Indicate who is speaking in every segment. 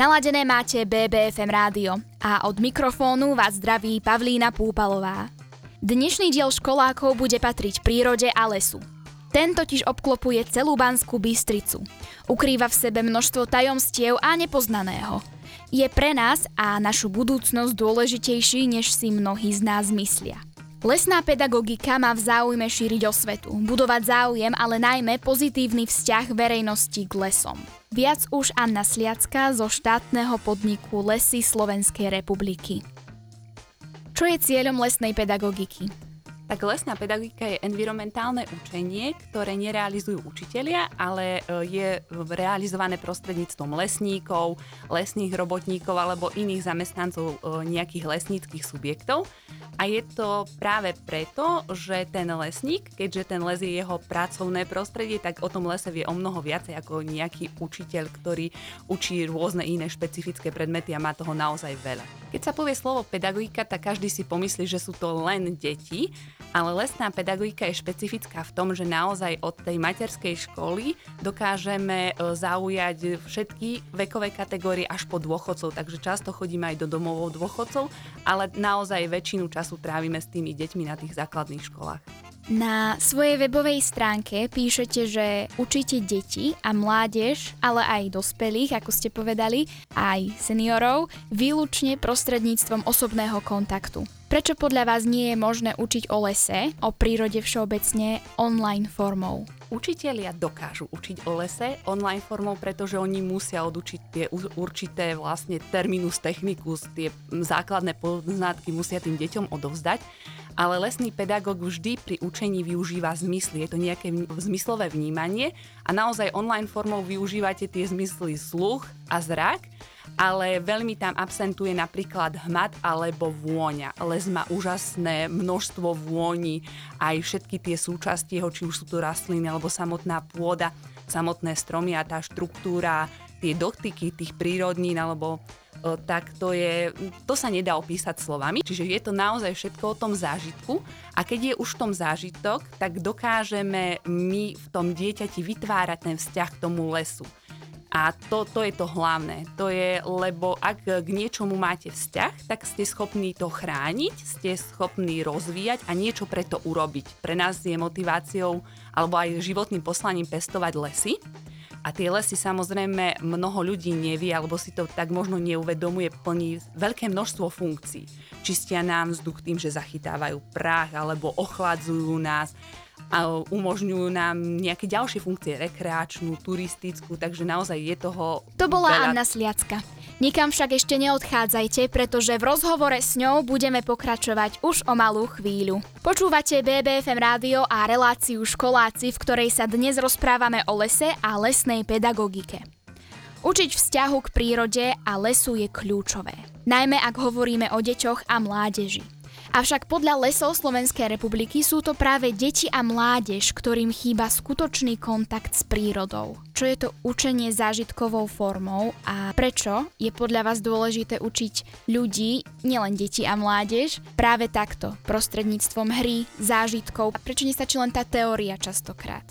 Speaker 1: Naladené máte BBFM rádio a od mikrofónu vás zdraví Pavlína Púpalová. Dnešný diel školákov bude patriť prírode a lesu. Ten totiž obklopuje celú Banskú Bystricu. Ukrýva v sebe množstvo tajomstiev a nepoznaného. Je pre nás a našu budúcnosť dôležitejší, než si mnohí z nás myslia. Lesná pedagogika má v záujme šíriť osvetu, budovať záujem, ale najmä pozitívny vzťah verejnosti k lesom. Viac už Anna Sliacka zo štátneho podniku Lesy Slovenskej republiky. Čo je cieľom lesnej pedagogiky?
Speaker 2: Tak lesná pedagogika je environmentálne učenie, ktoré nerealizujú učitelia, ale e, je realizované prostredníctvom lesníkov, lesných robotníkov alebo iných zamestnancov e, nejakých lesníckých subjektov. A je to práve preto, že ten lesník, keďže ten les je jeho pracovné prostredie, tak o tom lese vie o mnoho viacej ako nejaký učiteľ, ktorý učí rôzne iné špecifické predmety a má toho naozaj veľa. Keď sa povie slovo pedagogika, tak každý si pomyslí, že sú to len deti, ale lesná pedagogika je špecifická v tom, že naozaj od tej materskej školy dokážeme e, zaujať všetky vekové kategórie až po dôchodcov, takže často chodíme aj do domovov dôchodcov, ale naozaj väčšinu času trávime s tými deťmi na tých základných školách.
Speaker 1: Na svojej webovej stránke píšete, že učíte deti a mládež, ale aj dospelých, ako ste povedali, aj seniorov, výlučne prostredníctvom osobného kontaktu. Prečo podľa vás nie je možné učiť o lese, o prírode všeobecne online formou?
Speaker 2: Učitelia dokážu učiť o lese online formou, pretože oni musia odučiť tie určité vlastne terminus technicus, tie základné poznatky musia tým deťom odovzdať ale lesný pedagóg vždy pri učení využíva zmysly. Je to nejaké zmyslové vnímanie a naozaj online formou využívate tie zmysly sluch a zrak, ale veľmi tam absentuje napríklad hmat alebo vôňa. Les má úžasné množstvo vôni, aj všetky tie súčasti jeho, či už sú to rastliny alebo samotná pôda, samotné stromy a tá štruktúra, tie dotyky tých prírodnín alebo tak to je, to sa nedá opísať slovami. Čiže je to naozaj všetko o tom zážitku a keď je už v tom zážitok, tak dokážeme my v tom dieťati vytvárať ten vzťah k tomu lesu. A to, to je to hlavné. To je, lebo ak k niečomu máte vzťah, tak ste schopní to chrániť, ste schopní rozvíjať a niečo pre to urobiť. Pre nás je motiváciou alebo aj životným poslaním pestovať lesy. A tie lesy samozrejme mnoho ľudí nevie, alebo si to tak možno neuvedomuje, plní veľké množstvo funkcií. Čistia nám vzduch tým, že zachytávajú prach, alebo ochladzujú nás, a umožňujú nám nejaké ďalšie funkcie, rekreačnú, turistickú, takže naozaj je toho
Speaker 1: To bola
Speaker 2: veľa.
Speaker 1: Anna Sliacka. Nikam však ešte neodchádzajte, pretože v rozhovore s ňou budeme pokračovať už o malú chvíľu. Počúvate BBFM rádio a reláciu Školáci, v ktorej sa dnes rozprávame o lese a lesnej pedagogike. Učiť vzťahu k prírode a lesu je kľúčové, najmä ak hovoríme o deťoch a mládeži. Avšak podľa lesov Slovenskej republiky sú to práve deti a mládež, ktorým chýba skutočný kontakt s prírodou. Čo je to učenie zážitkovou formou a prečo je podľa vás dôležité učiť ľudí, nielen deti a mládež, práve takto, prostredníctvom hry, zážitkov? A prečo nestačí len tá teória častokrát?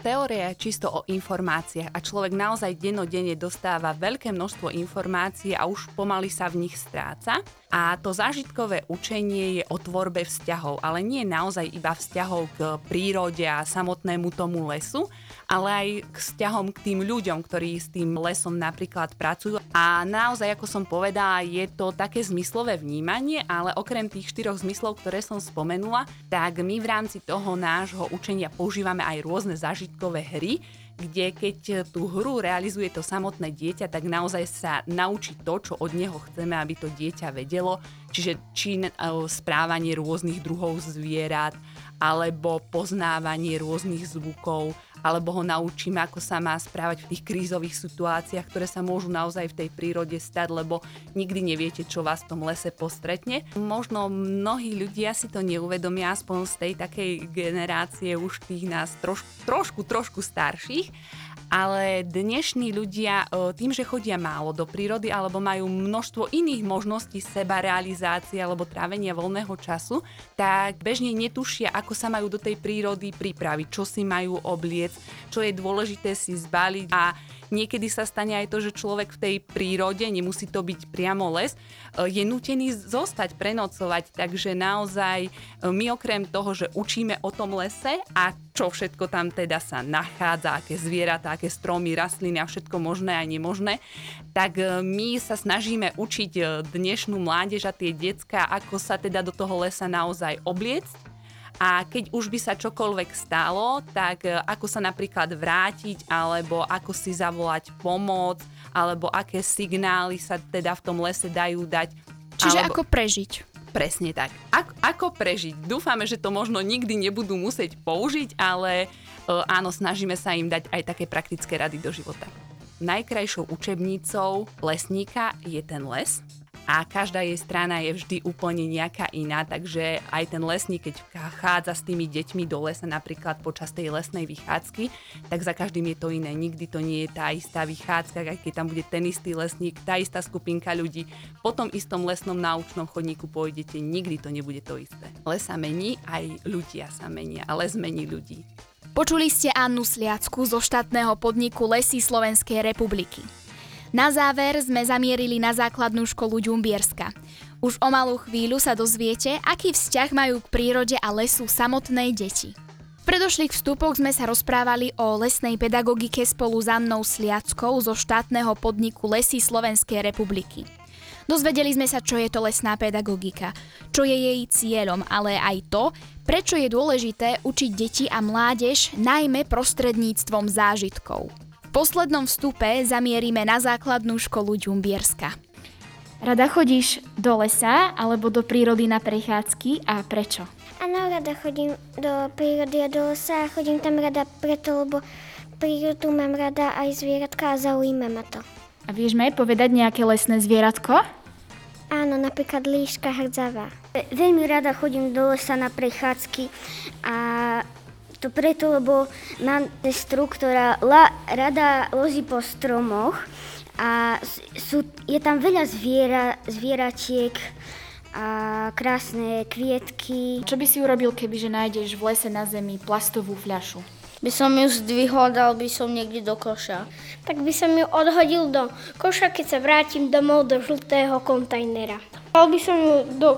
Speaker 2: Teória je čisto o informáciách a človek naozaj dennodenne dostáva veľké množstvo informácií a už pomaly sa v nich stráca. A to zážitkové učenie je o tvorbe vzťahov, ale nie naozaj iba vzťahov k prírode a samotnému tomu lesu, ale aj k vzťahom k tým ľuďom, ktorí s tým lesom napríklad pracujú. A naozaj, ako som povedala, je to také zmyslové vnímanie, ale okrem tých štyroch zmyslov, ktoré som spomenula, tak my v rámci toho nášho učenia používame aj rôzne zážitkové hry, kde keď tú hru realizuje to samotné dieťa, tak naozaj sa naučí to, čo od neho chceme, aby to dieťa vedelo. Čiže či e, správanie rôznych druhov zvierat, alebo poznávanie rôznych zvukov, alebo ho naučíme, ako sa má správať v tých krízových situáciách, ktoré sa môžu naozaj v tej prírode stať, lebo nikdy neviete, čo vás v tom lese postretne. Možno mnohí ľudia si to neuvedomia, aspoň z tej takej generácie už tých nás troš, trošku, trošku starších, ale dnešní ľudia e, tým, že chodia málo do prírody alebo majú množstvo iných možností seba realizácie alebo trávenia voľného času, tak bežne netušia, ako sa majú do tej prírody pripraviť, čo si majú obliec, čo je dôležité si zbaliť a niekedy sa stane aj to, že človek v tej prírode, nemusí to byť priamo les, e, je nutený zostať, prenocovať. Takže naozaj e, my okrem toho, že učíme o tom lese a čo všetko tam teda sa nachádza, aké zvieratá, aké stromy, rastliny a všetko možné a nemožné, tak e, my sa snažíme učiť dnešnú mládež a tie decka, ako sa teda do toho lesa naozaj obliecť a keď už by sa čokoľvek stalo, tak e, ako sa napríklad vrátiť, alebo ako si zavolať pomoc, alebo aké signály sa teda v tom lese dajú dať.
Speaker 1: Čiže
Speaker 2: alebo...
Speaker 1: ako prežiť.
Speaker 2: Presne tak. Ako, ako prežiť? Dúfame, že to možno nikdy nebudú musieť použiť, ale e, áno, snažíme sa im dať aj také praktické rady do života. Najkrajšou učebnicou lesníka je ten les, a každá jej strana je vždy úplne nejaká iná, takže aj ten lesník, keď chádza s tými deťmi do lesa napríklad počas tej lesnej vychádzky, tak za každým je to iné. Nikdy to nie je tá istá vychádzka, aj keď tam bude ten istý lesník, tá istá skupinka ľudí. Po tom istom lesnom náučnom chodníku pôjdete, nikdy to nebude to isté. Les sa mení, aj ľudia sa menia a les mení ľudí.
Speaker 1: Počuli ste Annu Sliacku zo štátneho podniku Lesy Slovenskej republiky. Na záver sme zamierili na základnú školu Ďumbierska. Už o malú chvíľu sa dozviete, aký vzťah majú k prírode a lesu samotnej deti. V predošlých vstupoch sme sa rozprávali o lesnej pedagogike spolu s Annou Sliackou zo štátneho podniku Lesy Slovenskej republiky. Dozvedeli sme sa, čo je to lesná pedagogika, čo je jej cieľom, ale aj to, prečo je dôležité učiť deti a mládež najmä prostredníctvom zážitkov poslednom vstupe zamierime na základnú školu Ďumbierska. Rada chodíš do lesa alebo do prírody na prechádzky a prečo?
Speaker 3: Áno, rada chodím do prírody a do lesa a chodím tam rada preto, lebo prírodu mám rada aj zvieratka a zaujíma ma to.
Speaker 1: A vieš mi povedať nejaké lesné zvieratko?
Speaker 3: Áno, napríklad líška hrdzavá. Veľmi rada chodím do lesa na prechádzky a to preto, lebo mám sestru, ktorá la, rada lozí po stromoch a sú, je tam veľa zviera, zvieračiek a krásne kvietky.
Speaker 1: Čo by si urobil, keby že nájdeš v lese na zemi plastovú fľašu?
Speaker 3: By som ju zdvihol, dal by som niekde do koša. Tak by som ju odhodil do koša, keď sa vrátim domov do žltého kontajnera. Dal by som ju do,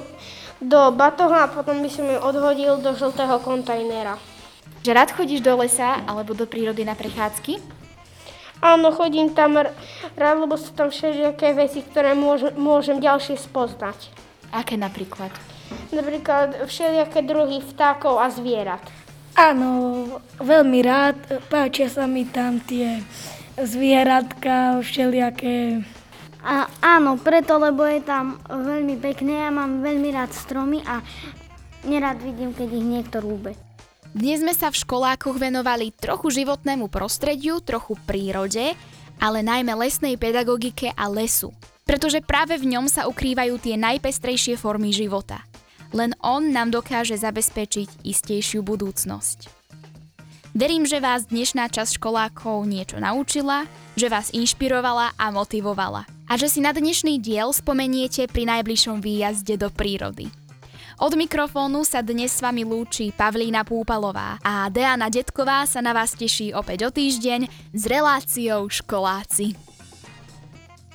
Speaker 3: do batoha a potom by som ju odhodil do žltého kontajnera.
Speaker 1: Že rád chodíš do lesa alebo do prírody na prechádzky?
Speaker 3: Áno, chodím tam rád, lebo sú tam všelijaké veci, ktoré môžem, môžem ďalšie spoznať.
Speaker 1: Aké napríklad?
Speaker 3: Napríklad všelijaké druhy vtákov a zvierat.
Speaker 4: Áno, veľmi rád. Páčia sa mi tam tie zvieratka, všelijaké.
Speaker 3: A, áno, preto, lebo je tam veľmi pekné. Ja mám veľmi rád stromy a nerad vidím, keď ich niekto rúbe.
Speaker 1: Dnes sme sa v školákoch venovali trochu životnému prostrediu, trochu prírode, ale najmä lesnej pedagogike a lesu. Pretože práve v ňom sa ukrývajú tie najpestrejšie formy života. Len on nám dokáže zabezpečiť istejšiu budúcnosť. Verím, že vás dnešná časť školákov niečo naučila, že vás inšpirovala a motivovala. A že si na dnešný diel spomeniete pri najbližšom výjazde do prírody. Od mikrofónu sa dnes s vami lúči Pavlína Púpalová a Deana Detková sa na vás teší opäť o týždeň s reláciou Školáci.